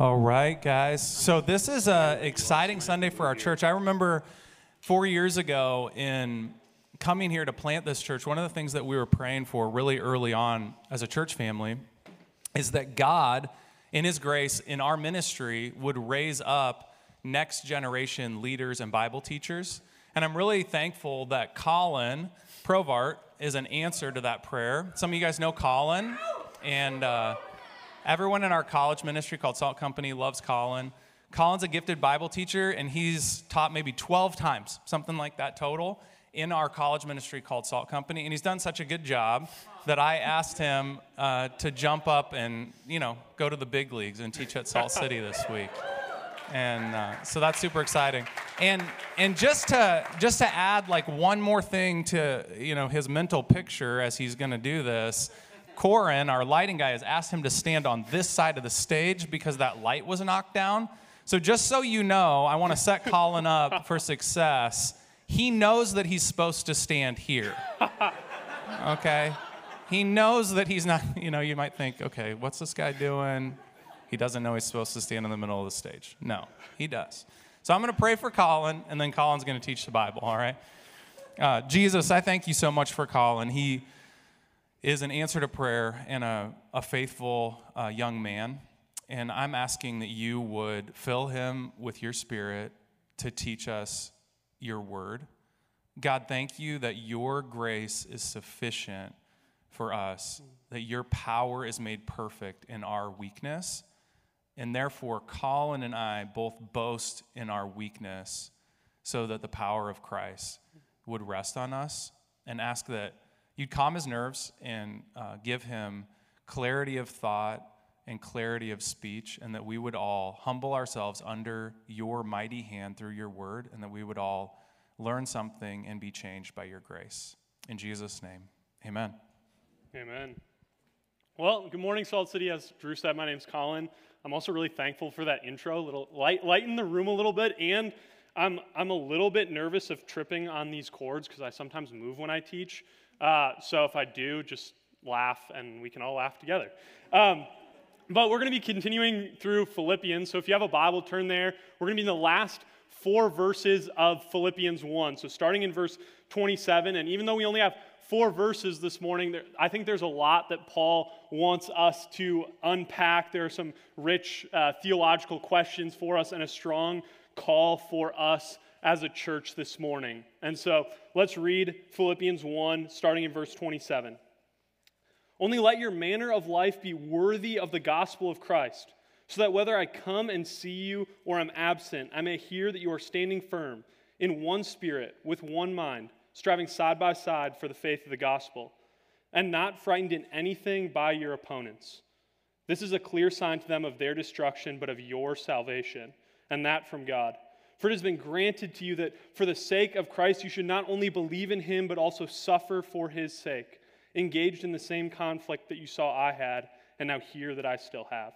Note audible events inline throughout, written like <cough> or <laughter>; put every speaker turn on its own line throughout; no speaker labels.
All right, guys. So this is an exciting Sunday for our church. I remember four years ago in coming here to plant this church, one of the things that we were praying for really early on as a church family is that God, in His grace, in our ministry, would raise up next generation leaders and Bible teachers. And I'm really thankful that Colin Provart is an answer to that prayer. Some of you guys know Colin, and uh, everyone in our college ministry called Salt Company loves Colin. Colin's a gifted Bible teacher, and he's taught maybe 12 times, something like that total, in our college ministry called Salt Company. And he's done such a good job that I asked him uh, to jump up and, you know, go to the big leagues and teach at Salt City this week and uh, so that's super exciting. And and just to just to add like one more thing to you know his mental picture as he's going to do this, Corin, our lighting guy, has asked him to stand on this side of the stage because that light was knocked down. So just so you know, I want to set Colin up for success. He knows that he's supposed to stand here. <laughs> Okay. He knows that he's not, <laughs> you know, you might think, okay, what's this guy doing? He doesn't know he's supposed to stand in the middle of the stage. No, he does. So I'm going to pray for Colin, and then Colin's going to teach the Bible, all right? Uh, Jesus, I thank you so much for Colin. He is an answer to prayer and a, a faithful uh, young man. And I'm asking that you would fill him with your spirit to teach us your word. God, thank you that your grace is sufficient for us, that your power is made perfect in our weakness. And therefore, Colin and I both boast in our weakness so that the power of Christ would rest on us and ask that you'd calm his nerves and uh, give him clarity of thought and clarity of speech, and that we would all humble ourselves under your mighty hand through your word, and that we would all learn something and be changed by your grace. In Jesus' name, amen.
Amen. Well, good morning, Salt City. As Drew said, my name's Colin. I'm also really thankful for that intro, little light, lighten the room a little bit, and I'm I'm a little bit nervous of tripping on these cords because I sometimes move when I teach. Uh, so if I do, just laugh, and we can all laugh together. Um, but we're going to be continuing through Philippians. So if you have a Bible, turn there. We're going to be in the last four verses of Philippians 1. So starting in verse 27, and even though we only have four verses this morning, I think there's a lot that Paul wants us to unpack. There are some rich uh, theological questions for us and a strong call for us as a church this morning. And so let's read Philippians 1, starting in verse 27. Only let your manner of life be worthy of the gospel of Christ, so that whether I come and see you or I'm absent, I may hear that you are standing firm in one spirit, with one mind striving side by side for the faith of the gospel, and not frightened in anything by your opponents. This is a clear sign to them of their destruction, but of your salvation, and that from God. For it has been granted to you that for the sake of Christ you should not only believe in him, but also suffer for his sake, engaged in the same conflict that you saw I had, and now hear that I still have.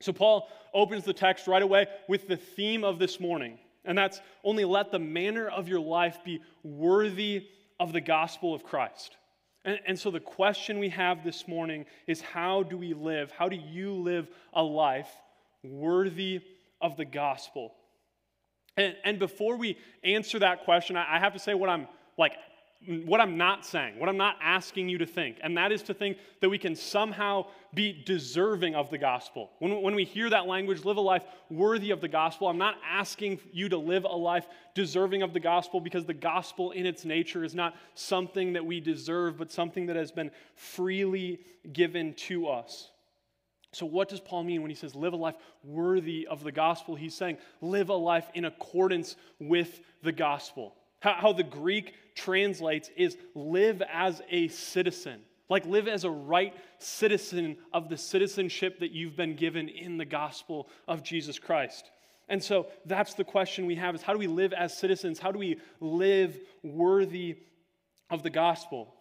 So Paul opens the text right away with the theme of this morning and that's only let the manner of your life be worthy of the gospel of Christ. And, and, so the question we have this morning is how do we live? How do you live a life worthy of the gospel? And, and before we answer that question, I, I have to say what I'm like what I'm not saying, what I'm not asking you to think, and that is to think that we can somehow be deserving of the gospel. When, when we hear that language, live a life worthy of the gospel, I'm not asking you to live a life deserving of the gospel because the gospel in its nature is not something that we deserve, but something that has been freely given to us. So, what does Paul mean when he says live a life worthy of the gospel? He's saying live a life in accordance with the gospel. How, how the Greek translates is live as a citizen. Like live as a right citizen of the citizenship that you've been given in the gospel of Jesus Christ. And so that's the question we have is how do we live as citizens? How do we live worthy of the gospel?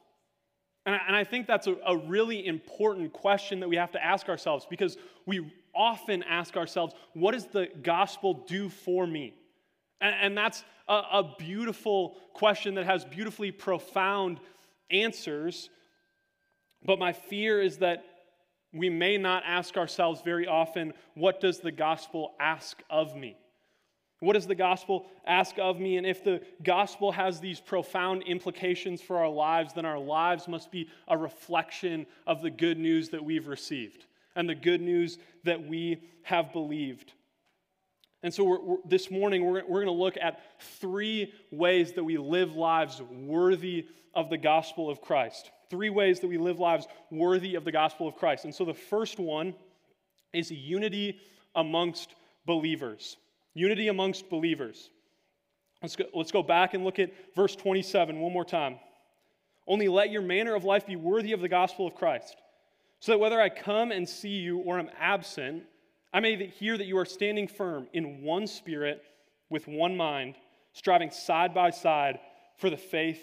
And I, and I think that's a, a really important question that we have to ask ourselves because we often ask ourselves, what does the gospel do for me? And, and that's a, a beautiful question that has beautifully profound answers. But my fear is that we may not ask ourselves very often, what does the gospel ask of me? What does the gospel ask of me? And if the gospel has these profound implications for our lives, then our lives must be a reflection of the good news that we've received and the good news that we have believed. And so we're, we're, this morning, we're, we're going to look at three ways that we live lives worthy of the gospel of Christ. Three ways that we live lives worthy of the gospel of Christ. And so the first one is unity amongst believers. Unity amongst believers. Let's go, let's go back and look at verse 27 one more time. Only let your manner of life be worthy of the gospel of Christ, so that whether I come and see you or I'm absent, I may hear that you are standing firm in one spirit, with one mind, striving side by side for the faith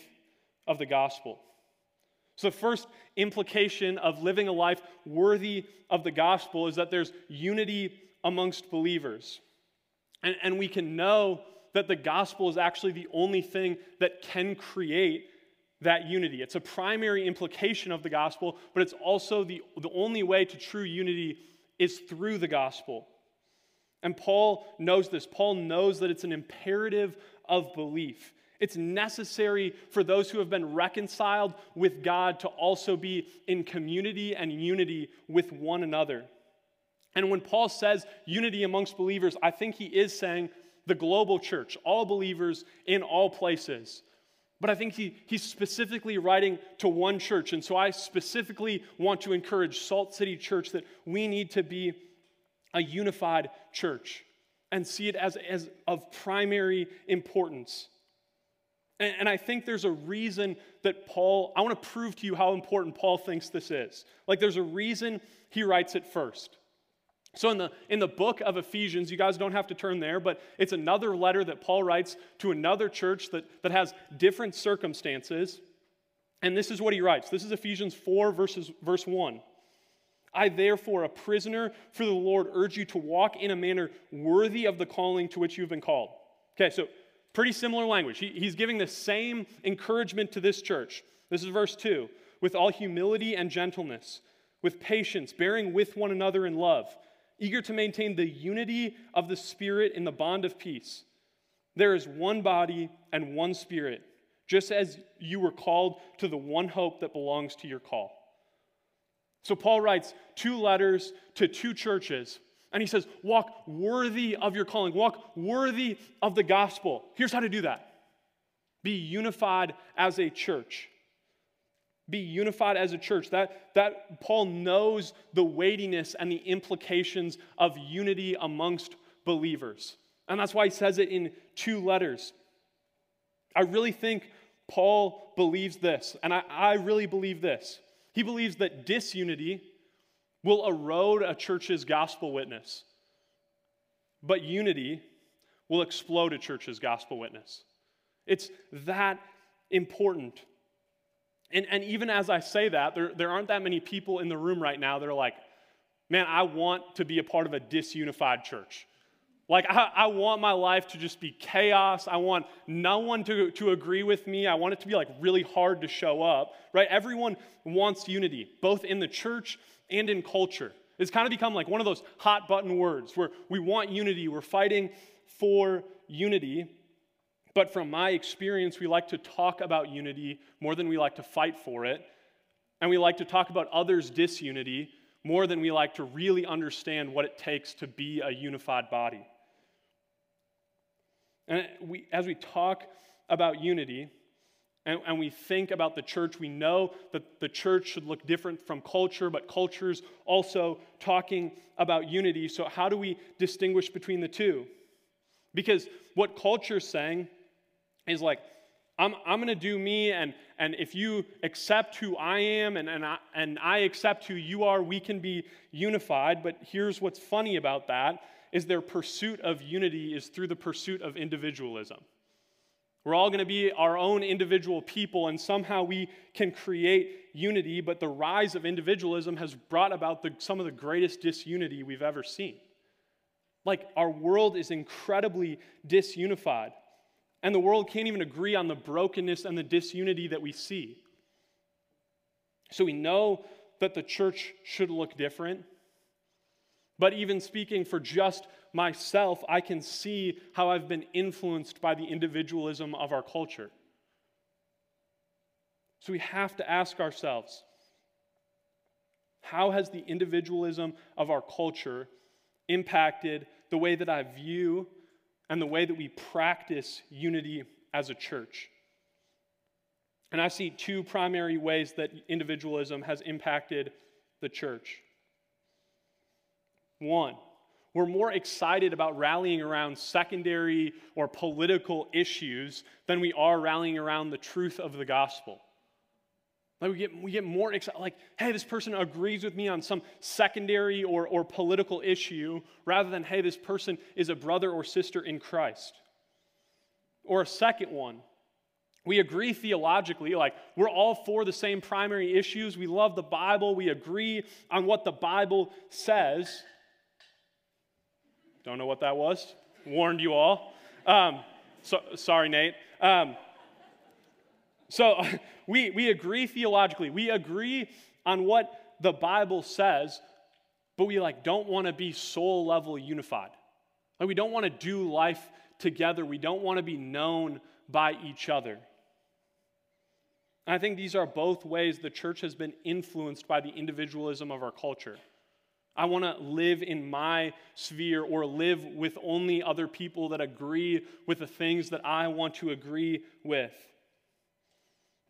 of the gospel. So, the first implication of living a life worthy of the gospel is that there's unity amongst believers. And, and we can know that the gospel is actually the only thing that can create that unity. It's a primary implication of the gospel, but it's also the, the only way to true unity is through the gospel. And Paul knows this. Paul knows that it's an imperative of belief. It's necessary for those who have been reconciled with God to also be in community and unity with one another. And when Paul says unity amongst believers, I think he is saying the global church, all believers in all places. But I think he, he's specifically writing to one church. And so I specifically want to encourage Salt City Church that we need to be a unified church and see it as, as of primary importance. And, and I think there's a reason that Paul, I want to prove to you how important Paul thinks this is. Like there's a reason he writes it first. So, in the, in the book of Ephesians, you guys don't have to turn there, but it's another letter that Paul writes to another church that, that has different circumstances. And this is what he writes. This is Ephesians 4, verses, verse 1. I, therefore, a prisoner for the Lord, urge you to walk in a manner worthy of the calling to which you've been called. Okay, so pretty similar language. He, he's giving the same encouragement to this church. This is verse 2 with all humility and gentleness, with patience, bearing with one another in love eager to maintain the unity of the Spirit in the bond of peace. There is one body and one Spirit, just as you were called to the one hope that belongs to your call. So, Paul writes two letters to two churches, and he says, Walk worthy of your calling, walk worthy of the gospel. Here's how to do that be unified as a church be unified as a church. That, that Paul knows the weightiness and the implications of unity amongst believers. And that's why he says it in two letters. I really think Paul believes this, and I, I really believe this. He believes that disunity will erode a church's gospel witness, but unity will explode a church's gospel witness. It's that important. And, and even as I say that, there, there aren't that many people in the room right now that are like, man, I want to be a part of a disunified church. Like, I, I, want my life to just be chaos. I want no one to, to agree with me. I want it to be like really hard to show up, right? Everyone wants unity, both in the church and in culture. It's kind of become like one of those hot button words where we want unity, we're fighting for unity. But from my experience, we like to talk about unity more than we like to fight for it. And we like to talk about others' disunity more than we like to really understand what it takes to be a unified body. And we, as we talk about unity and, and we think about the church, we know that the church should look different from culture, but culture's also talking about unity. So, how do we distinguish between the two? Because what culture's saying is like, I'm, I'm going to do me, and, and if you accept who I am and, and, I, and I accept who you are, we can be unified. But here's what's funny about that is their pursuit of unity is through the pursuit of individualism. We're all going to be our own individual people, and somehow we can create unity, but the rise of individualism has brought about the, some of the greatest disunity we've ever seen. Like, our world is incredibly disunified. And the world can't even agree on the brokenness and the disunity that we see. So we know that the church should look different. But even speaking for just myself, I can see how I've been influenced by the individualism of our culture. So we have to ask ourselves how has the individualism of our culture impacted the way that I view and the way that we practice unity as a church? And I see two primary ways that individualism has impacted the church. One, we're more excited about rallying around secondary or political issues than we are rallying around the truth of the gospel. Like we get, we get more excited, like, hey, this person agrees with me on some secondary or, or political issue, rather than, hey, this person is a brother or sister in Christ. Or a second one, we agree theologically, like we're all for the same primary issues. We love the Bible. We agree on what the Bible says. Don't know what that was. Warned you all. Um, so, sorry, Nate. Um, so <laughs> we, we agree theologically. We agree on what the Bible says, but we like don't want to be soul level unified. Like we don't want to do life together. We don't want to be known by each other. And I think these are both ways the church has been influenced by the individualism of our culture. I want to live in my sphere or live with only other people that agree with the things that I want to agree with.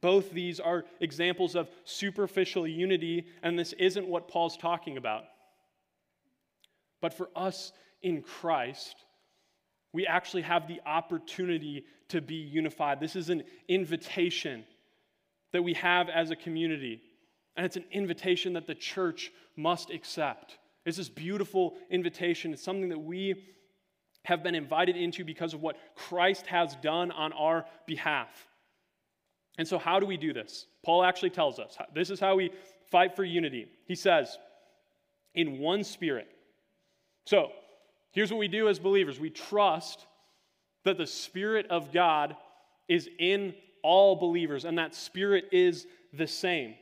Both these are examples of superficial unity, and this isn't what Paul's talking about. But for us in Christ, we actually have the opportunity to be unified. This is an invitation that we have as a community. And it's an invitation that the church must accept. It's this beautiful invitation. It's something that we have been invited into because of what Christ has done on our behalf. And so, how do we do this? Paul actually tells us this is how we fight for unity. He says, in one spirit. So, here's what we do as believers we trust that the Spirit of God is in all believers, and that spirit is the same.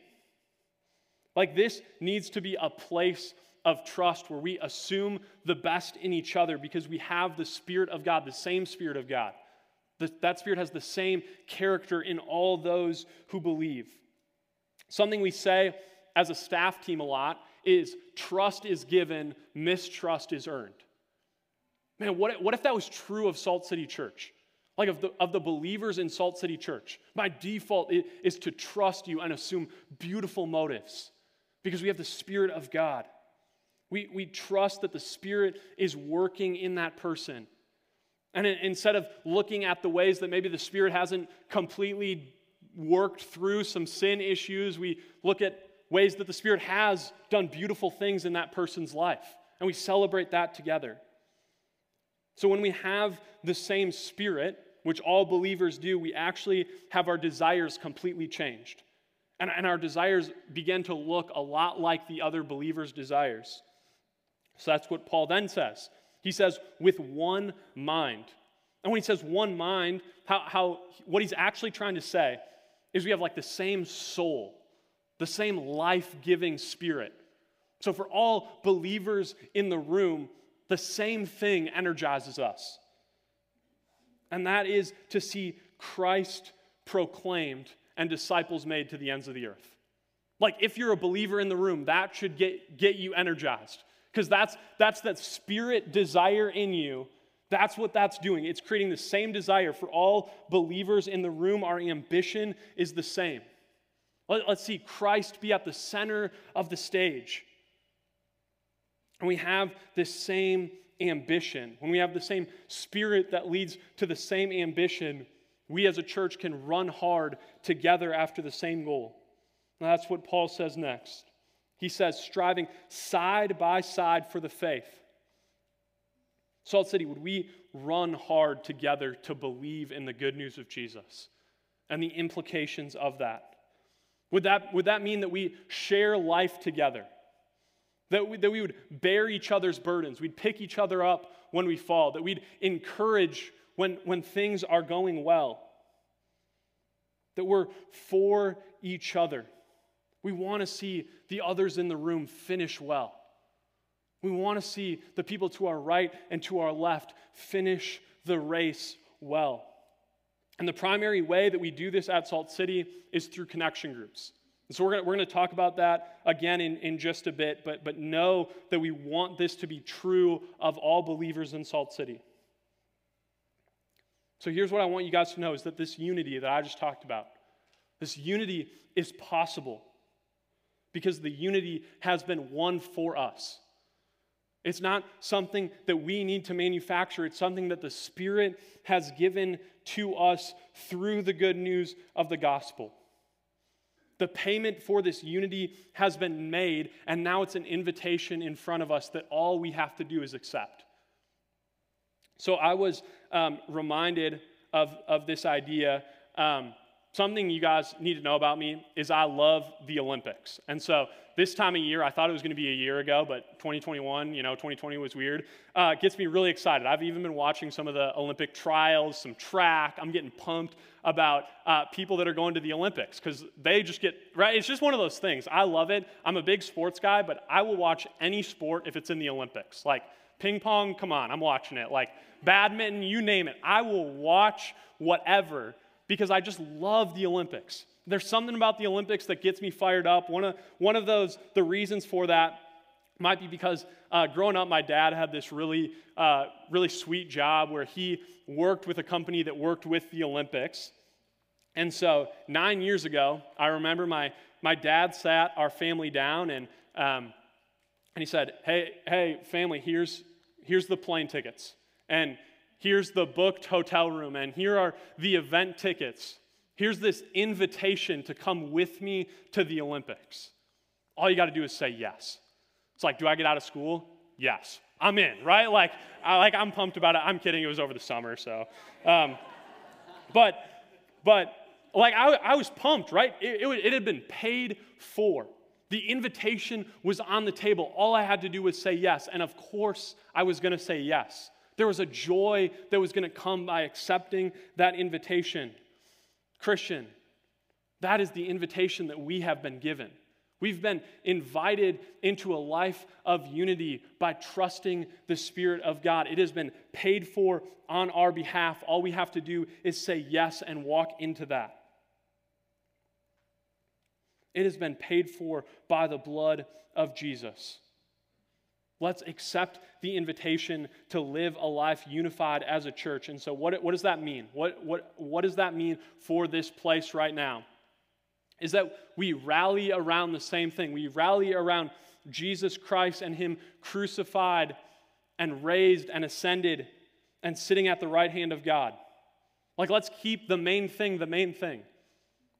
Like, this needs to be a place of trust where we assume the best in each other because we have the Spirit of God, the same Spirit of God. That Spirit has the same character in all those who believe. Something we say as a staff team a lot is trust is given, mistrust is earned. Man, what, what if that was true of Salt City Church? like of the, of the believers in Salt City Church. My default is, is to trust you and assume beautiful motives because we have the Spirit of God. We, we trust that the Spirit is working in that person. And instead of looking at the ways that maybe the Spirit hasn't completely worked through some sin issues, we look at ways that the Spirit has done beautiful things in that person's life. And we celebrate that together. So when we have the same Spirit, which all believers do, we actually have our desires completely changed. And, and our desires begin to look a lot like the other believers' desires. So that's what Paul then says. He says, with one mind. And when he says one mind, how, how, what he's actually trying to say is we have like the same soul, the same life giving spirit. So for all believers in the room, the same thing energizes us and that is to see Christ proclaimed and disciples made to the ends of the earth. Like, if you're a believer in the room, that should get, get you energized because that's, that's that spirit desire in you. That's what that's doing. It's creating the same desire for all believers in the room. Our ambition is the same. Let, let's see Christ be at the center of the stage. And we have this same ambition, when we have the same spirit that leads to the same ambition, we as a church can run hard together after the same goal. And that's what Paul says next. He says, striving side by side for the faith. Salt City, would we run hard together to believe in the good news of Jesus and the implications of that? Would that, would that mean that we share life together? That we, that we would bear each other's burdens. We'd pick each other up when we fall. That we'd encourage when, when things are going well. That we're for each other. We want to see the others in the room finish well. We want to see the people to our right and to our left finish the race well. And the primary way that we do this at Salt City is through connection groups. And so we're going to talk about that again in, in just a bit, but, but know that we want this to be true of all believers in Salt City. So here's what I want you guys to know is that this unity that I just talked about, this unity is possible because the unity has been won for us. It's not something that we need to manufacture, it's something that the Spirit has given to us through the good news of the gospel. The payment for this unity has been made, and now it's an invitation in front of us that all we have to do is accept. So I was um, reminded of, of this idea. Um, something you guys need to know about me is I love the Olympics. And so this time of year, I thought it was going to be a year ago, but 2021, you know, 2020 was weird. Uh, gets me really excited. I've even been watching some of the Olympic trials, some track. I'm getting pumped about uh, people that are going to the Olympics because they just get, right? It's just one of those things. I love it. I'm a big sports guy, but I will watch any sport if it's in the Olympics. Like ping pong, come on, I'm watching it. Like badminton, you name it. I will watch whatever because I just love the Olympics. There's something about the Olympics that gets me fired up. One of, one of those, the reasons for that might be because uh, growing up, my dad had this really, uh, really sweet job where he worked with a company that worked with the Olympics. And so nine years ago, I remember my, my dad sat our family down and, um, and he said, Hey, hey, family, here's, here's the plane tickets. And Here's the booked hotel room, and here are the event tickets. Here's this invitation to come with me to the Olympics. All you got to do is say yes. It's like, do I get out of school? Yes. I'm in, right? Like, I, like I'm pumped about it. I'm kidding. It was over the summer, so. Um, but, but like I, I was pumped, right? It, it, it had been paid for. The invitation was on the table. All I had to do was say yes. And of course, I was going to say yes. There was a joy that was going to come by accepting that invitation. Christian, that is the invitation that we have been given. We've been invited into a life of unity by trusting the Spirit of God. It has been paid for on our behalf. All we have to do is say yes and walk into that. It has been paid for by the blood of Jesus. Let's accept the invitation to live a life unified as a church. And so, what, what does that mean? What, what, what does that mean for this place right now? Is that we rally around the same thing. We rally around Jesus Christ and Him crucified and raised and ascended and sitting at the right hand of God. Like, let's keep the main thing the main thing.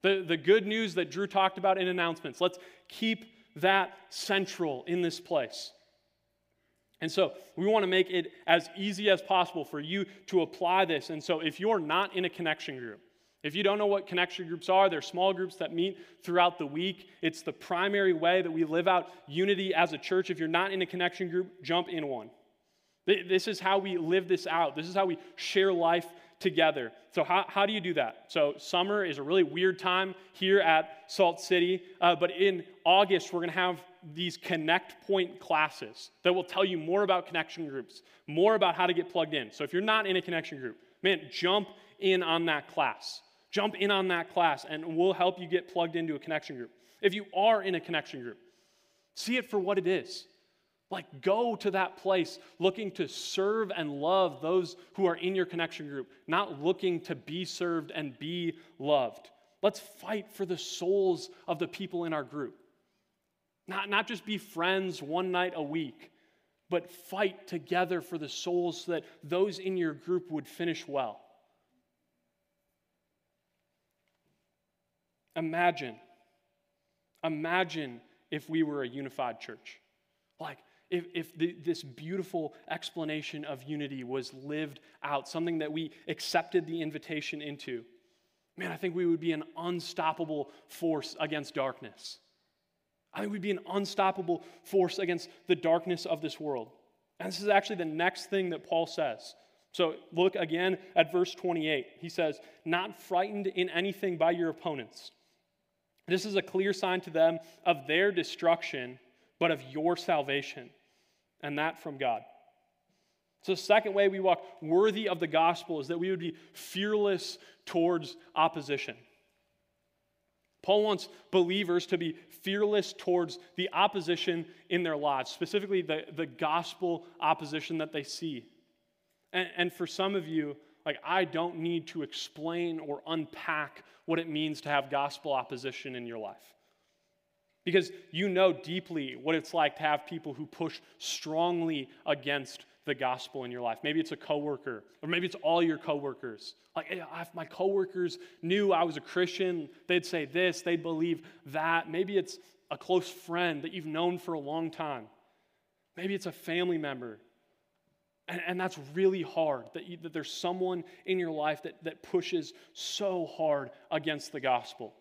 The, the good news that Drew talked about in announcements, let's keep that central in this place. And so we want to make it as easy as possible for you to apply this. And so if you're not in a connection group, if you don't know what connection groups are, they're small groups that meet throughout the week. It's the primary way that we live out unity as a church. If you're not in a connection group, jump in one. This is how we live this out. This is how we share life together. So, how, how do you do that? So, summer is a really weird time here at Salt City, uh, but in August, we're going to have these connect point classes that will tell you more about connection groups, more about how to get plugged in. So if you're not in a connection group, man, jump in on that class. Jump in on that class and we'll help you get plugged into a connection group. If you are in a connection group, see it for what it is. Like, go to that place looking to serve and love those who are in your connection group, not looking to be served and be loved. Let's fight for the souls of the people in our group. Not, not just be friends one night a week, but fight together for the souls so that those in your group would finish well. Imagine, imagine if we were a unified church. Like, if, if the, this beautiful explanation of unity was lived out, something that we accepted the invitation into, man, I think we would be an unstoppable force against darkness. I think we'd be an unstoppable force against the darkness of this world. And this is actually the next thing that Paul says. So look again at verse 28. He says, Not frightened in anything by your opponents, This is a clear sign to them of their destruction, but of your salvation, and that from God. So, the second way we walk worthy of the gospel is that we would be fearless towards opposition. Paul wants believers to be fearless towards the opposition in their lives, specifically the, the gospel opposition that they see. And, and for some of you, like, I don't need to explain or unpack what it means to have gospel opposition in your life. Because you know deeply what it's like to have people who push strongly against the gospel in your life. Maybe it's a coworker, or maybe it's all your coworkers. Like, if my coworkers knew I was a Christian, they'd say this, they'd believe that. Maybe it's a close friend that you've known for a long time. Maybe it's a family member. And, and that's really hard that, you, that there's someone in your life that, that pushes so hard against the gospel.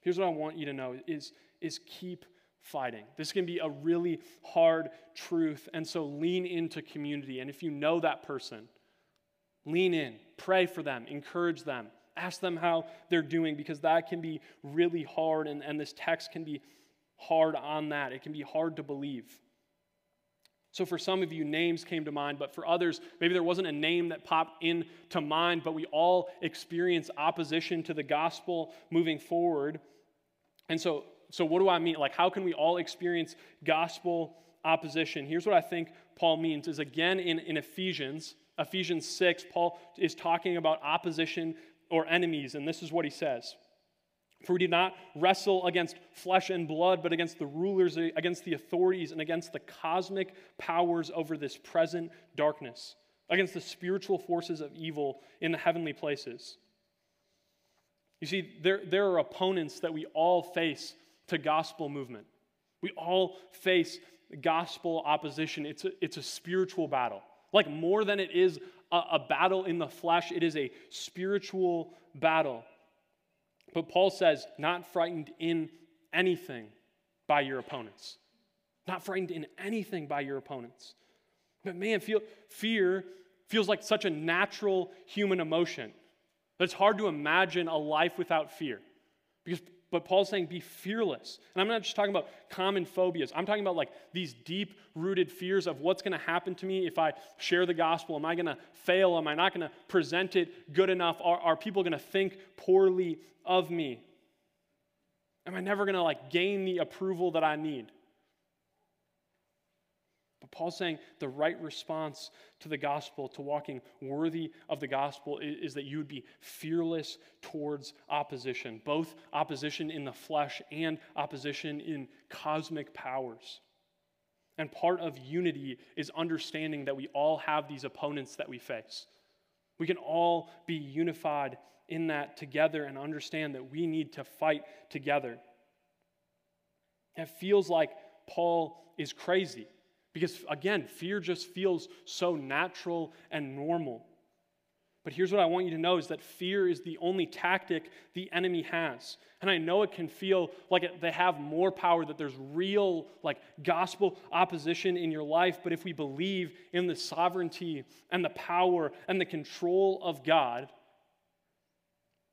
Here's what I want you to know is, is keep fighting. This can be a really hard truth. And so lean into community. And if you know that person, lean in, pray for them, encourage them, ask them how they're doing because that can be really hard. And, and this text can be hard on that. It can be hard to believe. So, for some of you, names came to mind, but for others, maybe there wasn't a name that popped into mind, but we all experience opposition to the gospel moving forward. And so, so what do I mean? Like, how can we all experience gospel opposition? Here's what I think Paul means is again in, in Ephesians, Ephesians 6, Paul is talking about opposition or enemies, and this is what he says. For we do not wrestle against flesh and blood, but against the rulers, against the authorities, and against the cosmic powers over this present darkness, against the spiritual forces of evil in the heavenly places. You see, there, there are opponents that we all face to gospel movement. We all face gospel opposition. It's a, it's a spiritual battle. Like more than it is a, a battle in the flesh, it is a spiritual battle. But Paul says, not frightened in anything by your opponents. Not frightened in anything by your opponents. But man, feel, fear feels like such a natural human emotion it's hard to imagine a life without fear. Because, but Paul's saying, be fearless. And I'm not just talking about common phobias. I'm talking about like these deep rooted fears of what's going to happen to me if I share the gospel. Am I going to fail? Am I not going to present it good enough? Are, are people going to think poorly of me? Am I never going to like gain the approval that I need? But Paul's saying the right response to the gospel, to walking worthy of the gospel, is, is, that you would be fearless towards opposition, both opposition in the flesh and opposition in cosmic powers. And part of unity is understanding that we all have these opponents that we face. We can all be unified in that together and understand that we need to fight together. It feels like Paul is crazy because, again, fear just feels so natural and normal. But here's what I want you to know is that fear is the only tactic the enemy has. And I know it can feel like they have more power, that there's real, like, gospel opposition in your life. But if we believe in the sovereignty and the power and the control of God,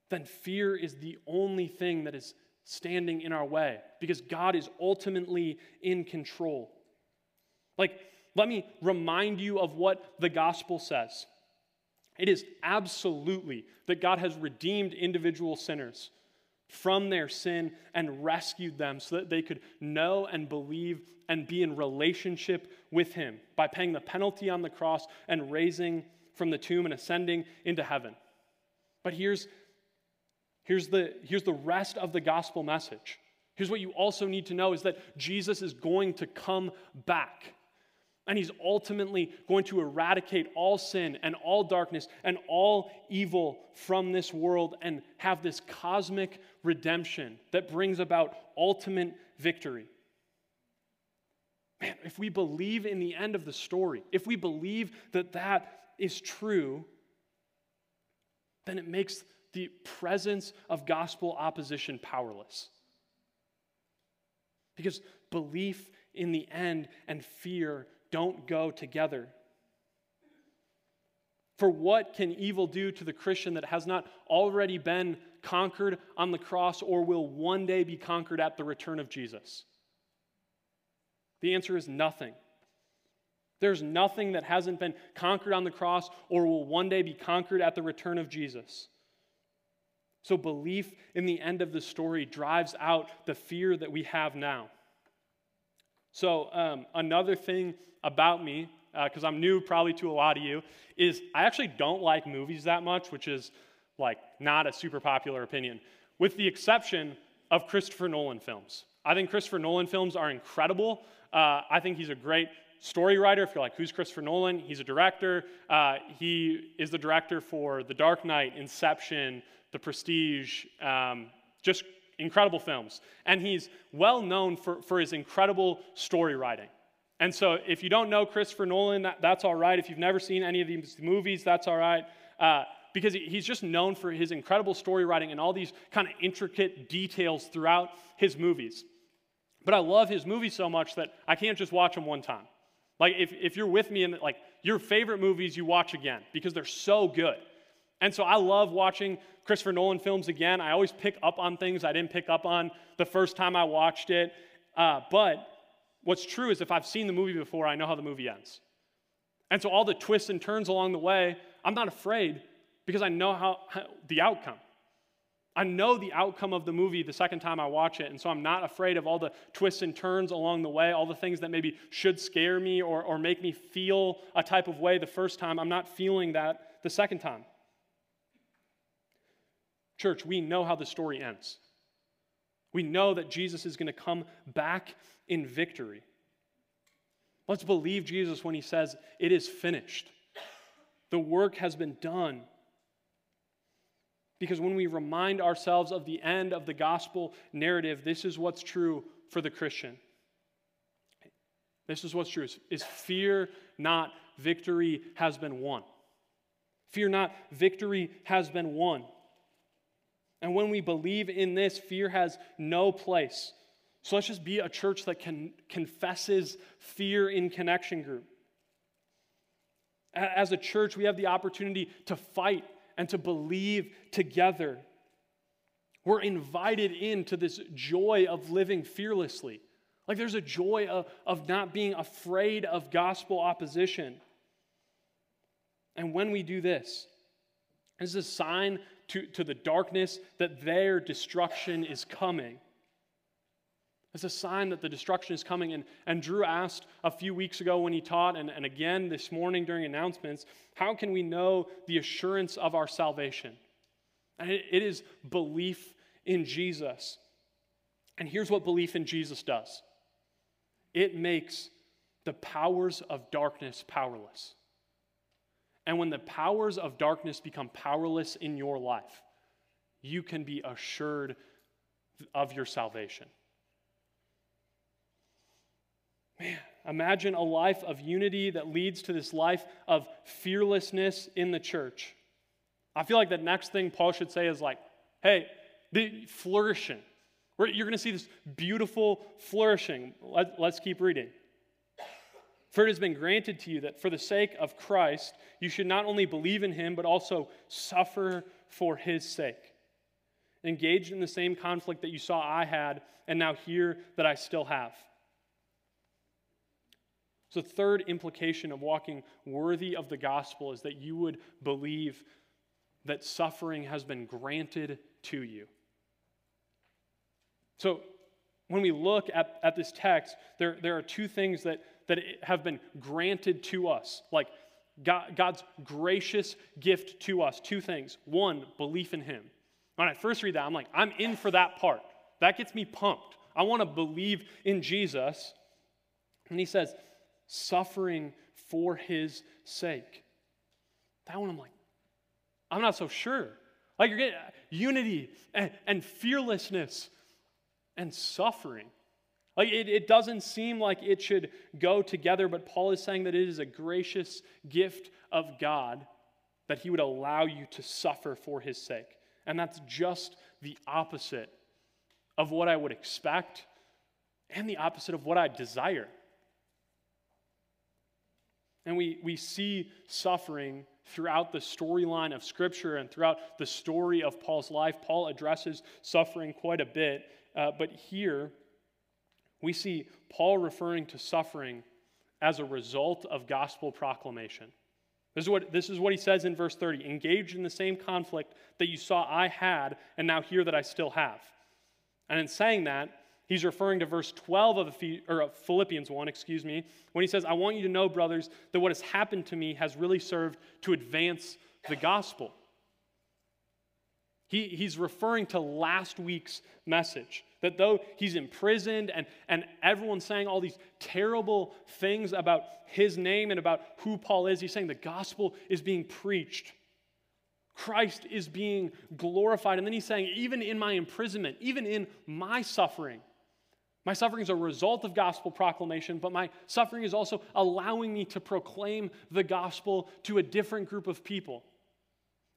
then fear is the only thing that is standing in our way because God is ultimately in control. Like, let me remind you of what the gospel says. It is absolutely that God has redeemed individual sinners from their sin and rescued them so that they could know and believe and be in relationship with Him by paying the penalty on the cross and raising from the tomb and ascending into heaven. But here's Here's the, here's the rest of the gospel message. Here's what you also need to know is that Jesus is going to come back. And he's ultimately going to eradicate all sin and all darkness and all evil from this world and have this cosmic redemption that brings about ultimate victory. Man, if we believe in the end of the story, if we believe that that is true, then it makes the presence of gospel opposition powerless. Because belief in the end and fear don't go together. For what can evil do to the Christian that has not already been conquered on the cross or will one day be conquered at the return of Jesus? The answer is nothing. There's nothing that hasn't been conquered on the cross or will one day be conquered at the return of Jesus. So, belief in the end of the story drives out the fear that we have now. So, um, another thing about me, because uh, I'm new probably to a lot of you, is I actually don't like movies that much, which is like not a super popular opinion, with the exception of Christopher Nolan films. I think Christopher Nolan films are incredible. Uh, I think he's a great story writer. If you're like, who's Christopher Nolan? He's a director. Uh, he is the director for The Dark Knight, Inception, The Prestige, um, just incredible films. And he's well known for, for his incredible story writing. And so if you don't know Christopher Nolan, that, that's all right. If you've never seen any of these movies, that's all right. Uh, because he's just known for his incredible story writing and all these kind of intricate details throughout his movies. But I love his movies so much that I can't just watch them one time. Like, if, if you're with me and like your favorite movies, you watch again because they're so good. And so I love watching Christopher Nolan films again. I always pick up on things I didn't pick up on the first time I watched it. Uh, but what's true is if I've seen the movie before, I know how the movie ends. And so all the twists and turns along the way, I'm not afraid because I know how, how the outcome. I know the outcome of the movie the second time I watch it, and so I'm not afraid of all the twists and turns along the way, all the things that maybe should scare me or, or make me feel a type of way the first time. I'm not feeling that the second time. Church, we know how the story ends. We know that Jesus is going to come back in victory. Let's believe Jesus when he says, It is finished. The work has been done. Because when we remind ourselves of the end of the gospel narrative, this is what's true for the Christian. This is what's true is, is fear not victory has been won. Fear not victory has been won. And when we believe in this, fear has no place. So let's just be a church that can, confesses fear in connection group. As a church, we have the opportunity to fight and to believe together. We're invited into this joy of living fearlessly. Like there's a joy of, of not being afraid of gospel opposition. And when we do this, this is a sign to, to the darkness that their destruction is coming. It's a sign that the destruction is coming. And, and Drew asked a few weeks ago when he taught, and, and again this morning during announcements, how can we know the assurance of our salvation? And it, it is belief in Jesus. And here's what belief in Jesus does it makes the powers of darkness powerless. And when the powers of darkness become powerless in your life, you can be assured of your salvation. Man, imagine a life of unity that leads to this life of fearlessness in the church. I feel like the next thing Paul should say is like, hey, the flourishing. You're going to see this beautiful flourishing. Let, us keep reading. For it has been granted to you that for the sake of Christ, you should not only believe in him, but also suffer for his sake. Engaged in the same conflict that you saw I had, and now hear that I still have. So, third implication of walking worthy of the gospel is that you would believe that suffering has been granted to you. So, when we look at, at this text, there, there are two things that, that have been granted to us. Like God, God's gracious gift to us. Two things. One, belief in Him. When I first read that, I'm like, I'm in for that part. That gets me pumped. I want to believe in Jesus. And He says, suffering for his sake. That one I'm like, I'm not so sure. Like you're getting unity and, and fearlessness and suffering. Like it, it doesn't seem like it should go together, but Paul is saying that it is a gracious gift of God that he would allow you to suffer for his sake. And that's just the opposite of what I would expect and the opposite of what I desire. And we, we see suffering throughout the storyline of Scripture and throughout the story of Paul's life, Paul addresses suffering quite a bit. Uh, but here, we see Paul referring to suffering as a result of gospel proclamation. This is, what, this is what he says in verse 30 engaged in the same conflict that you saw I had, and now hear that I still have. And in saying that, he's referring to verse 12 of, or Philippians 1, excuse me, when he says, I want you to know, brothers, that what has happened to me has really served to advance the gospel. He, he's referring to last week's message that though he's imprisoned and, and everyone's saying all these terrible things about his name and about who Paul is, he's saying the gospel is being preached. Christ is being glorified. And then he's saying, even in my imprisonment, even in my suffering, my suffering is a result of gospel proclamation, but my suffering is also allowing me to proclaim the gospel to a different group of people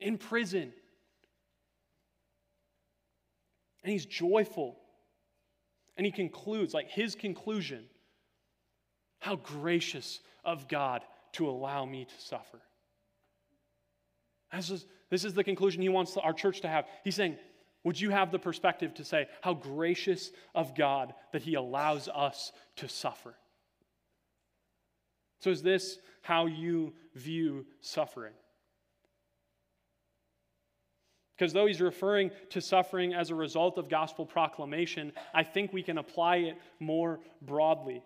in prison, and he's joyful. And he concludes, like his conclusion, how gracious of God to allow me to suffer. This is, this is the conclusion he wants our church to have. He's saying, Would you have the perspective to say, How gracious of God that he allows us to suffer? So, is this how you view suffering? Because though he's referring to suffering as a result of gospel proclamation, I think we can apply it more broadly.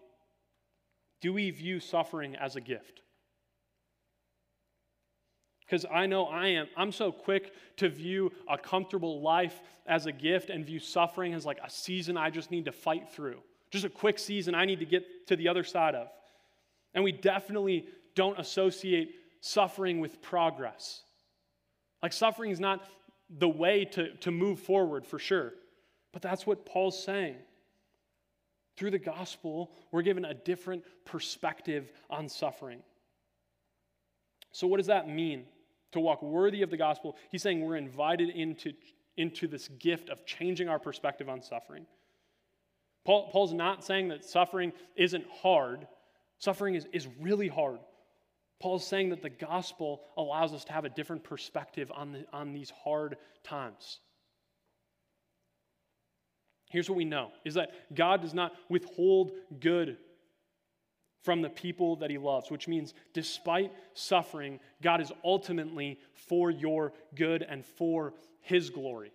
Do we view suffering as a gift? Because I know I am. I'm so quick to view a comfortable life as a gift and view suffering as like a season I just need to fight through. Just a quick season I need to get to the other side of. And we definitely don't associate suffering with progress. Like, suffering is not the way to, to move forward for sure. But that's what Paul's saying. Through the gospel, we're given a different perspective on suffering. So, what does that mean to walk worthy of the gospel? He's saying we're invited into, into this gift of changing our perspective on suffering. Paul, Paul's not saying that suffering isn't hard, suffering is, is really hard. Paul's saying that the gospel allows us to have a different perspective on, the, on these hard times. Here's what we know is that God does not withhold good from the people that he loves, which means despite suffering, God is ultimately for your good and for his glory.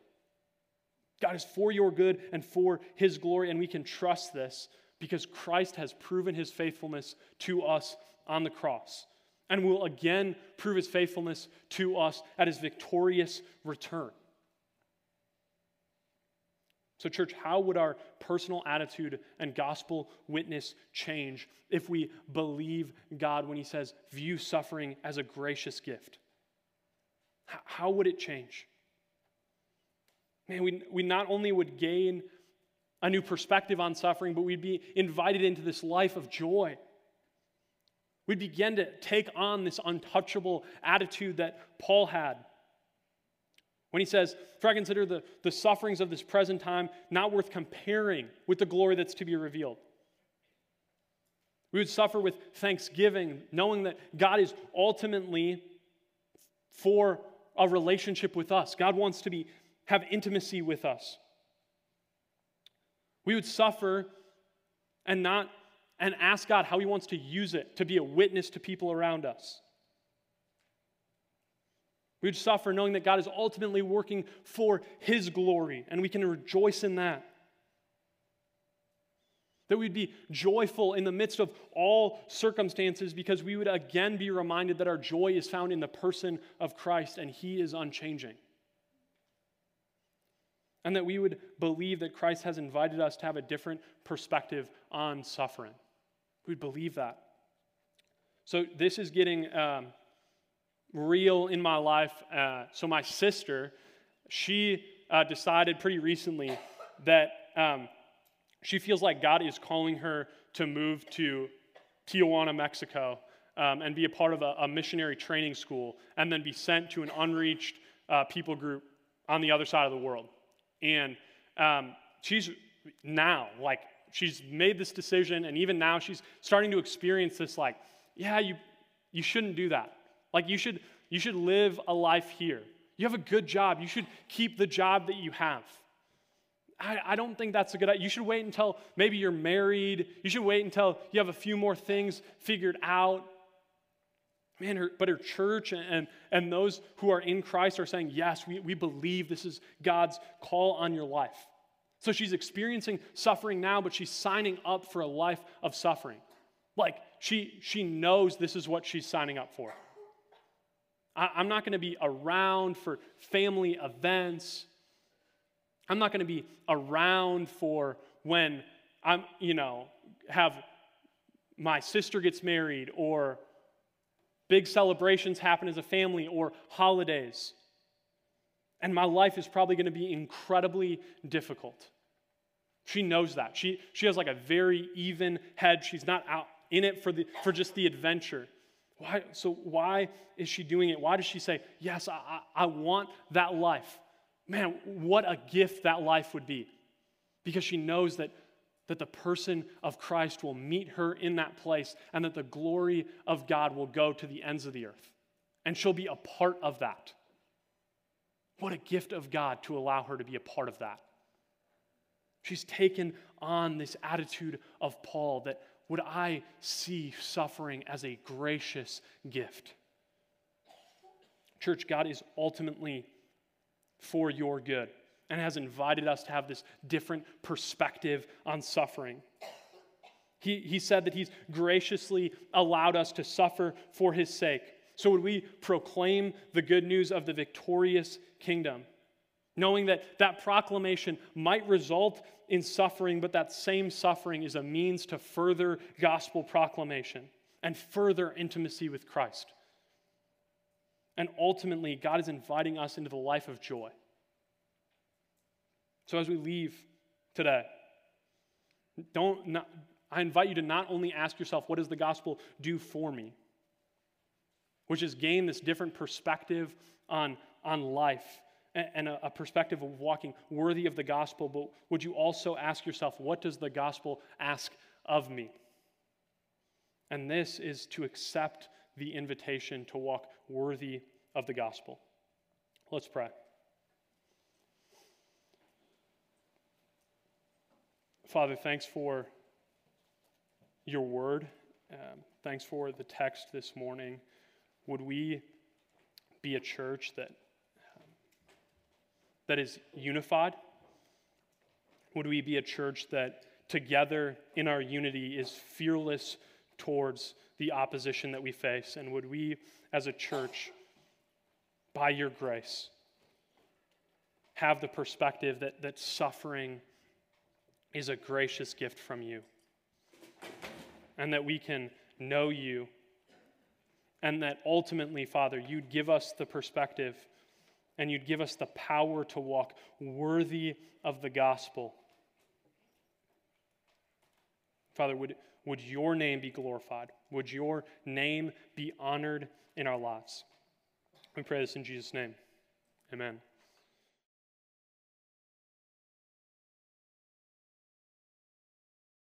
God is for your good and for his glory, and we can trust this because Christ has proven his faithfulness to us on the cross and will again prove his faithfulness to us at his victorious return. So, church, how would our personal attitude and gospel witness change if we believe God when he says, view suffering as a gracious gift? How would it change? Man, we, we not only would gain a new perspective on suffering, but we'd be invited into this life of joy we begin to take on this untouchable attitude that Paul had. When he says, For I consider the, the sufferings of this present time not worth comparing with the glory that's to be revealed. We would suffer with thanksgiving, knowing that God is ultimately for a relationship with us. God wants to be, have intimacy with us. We would suffer and not and ask God how He wants to use it to be a witness to people around us. We would suffer knowing that God is ultimately working for His glory, and we can rejoice in that. That we'd be joyful in the midst of all circumstances because we would again be reminded that our joy is found in the person of Christ and He is unchanging. And that we would believe that Christ has invited us to have a different perspective on suffering. We'd believe that. So this is getting um, real in my life. Uh, so my sister, she uh, decided pretty recently that um, she feels like God is calling her to move to Tijuana, Mexico, um, and be a part of a, a, missionary training school, and then be sent to an unreached uh, people group on the other side of the world. And um, she's now like she's made this decision, and even now she's starting to experience this like, yeah, you, you shouldn't do that. Like, you should You should live a life here. You have a good job. You should keep the job that you have. I, I don't think that's a good idea. You should wait until maybe you're married. You should wait until you have a few more things figured out. Man, her, but her church and, and those who are in Christ are saying, yes, we, we believe this is God's call on your life. So she's experiencing suffering now, but she's signing up for a life of suffering. Like she, she knows this is what she's signing up for. I, I'm not going to be around for family events. I'm not going to be around for when I'm, you know, have my sister gets married or big celebrations happen as a family or holidays. And my life is probably going to be incredibly difficult. She knows that. She, she has like a very even head. She's not out in it for, the, for just the adventure. Why, so, why is she doing it? Why does she say, Yes, I, I, want that life? Man, what a gift that life would be. Because she knows that, that the person of Christ will meet her in that place and that the glory of God will go to the ends of the earth. And she'll be a part of that. What a gift of God to allow her to be a part of that. She's taken on this attitude of Paul that would I see suffering as a gracious gift? Church, God is ultimately for your good and has invited us to have this different perspective on suffering. He, he said that He's graciously allowed us to suffer for His sake. So, would we proclaim the good news of the victorious kingdom? Knowing that that proclamation might result in suffering, but that same suffering is a means to further gospel proclamation and further intimacy with Christ. And ultimately, God is inviting us into the life of joy. So as we leave today, don't not, I invite you to not only ask yourself, what does the gospel do for me? Which is gain this different perspective on, on life and a, perspective of walking worthy of the gospel, but would you also ask yourself, what does the gospel ask of me? And this is to accept the invitation to walk worthy of the gospel. Let's pray. Father, thanks for your word. Um, thanks for the text this morning. Would we be a church that that is unified? Would we be a church that together in our unity is fearless towards the opposition that we face? And would we, as a church, by your grace, have the perspective that, that suffering is a gracious gift from you? And that we can know you. And that ultimately, Father, you'd give us the perspective and you'd give us the power to walk worthy of the gospel. Father, would, would your name be glorified? Would your name be honored in our lives? We pray this in Jesus' name. Amen.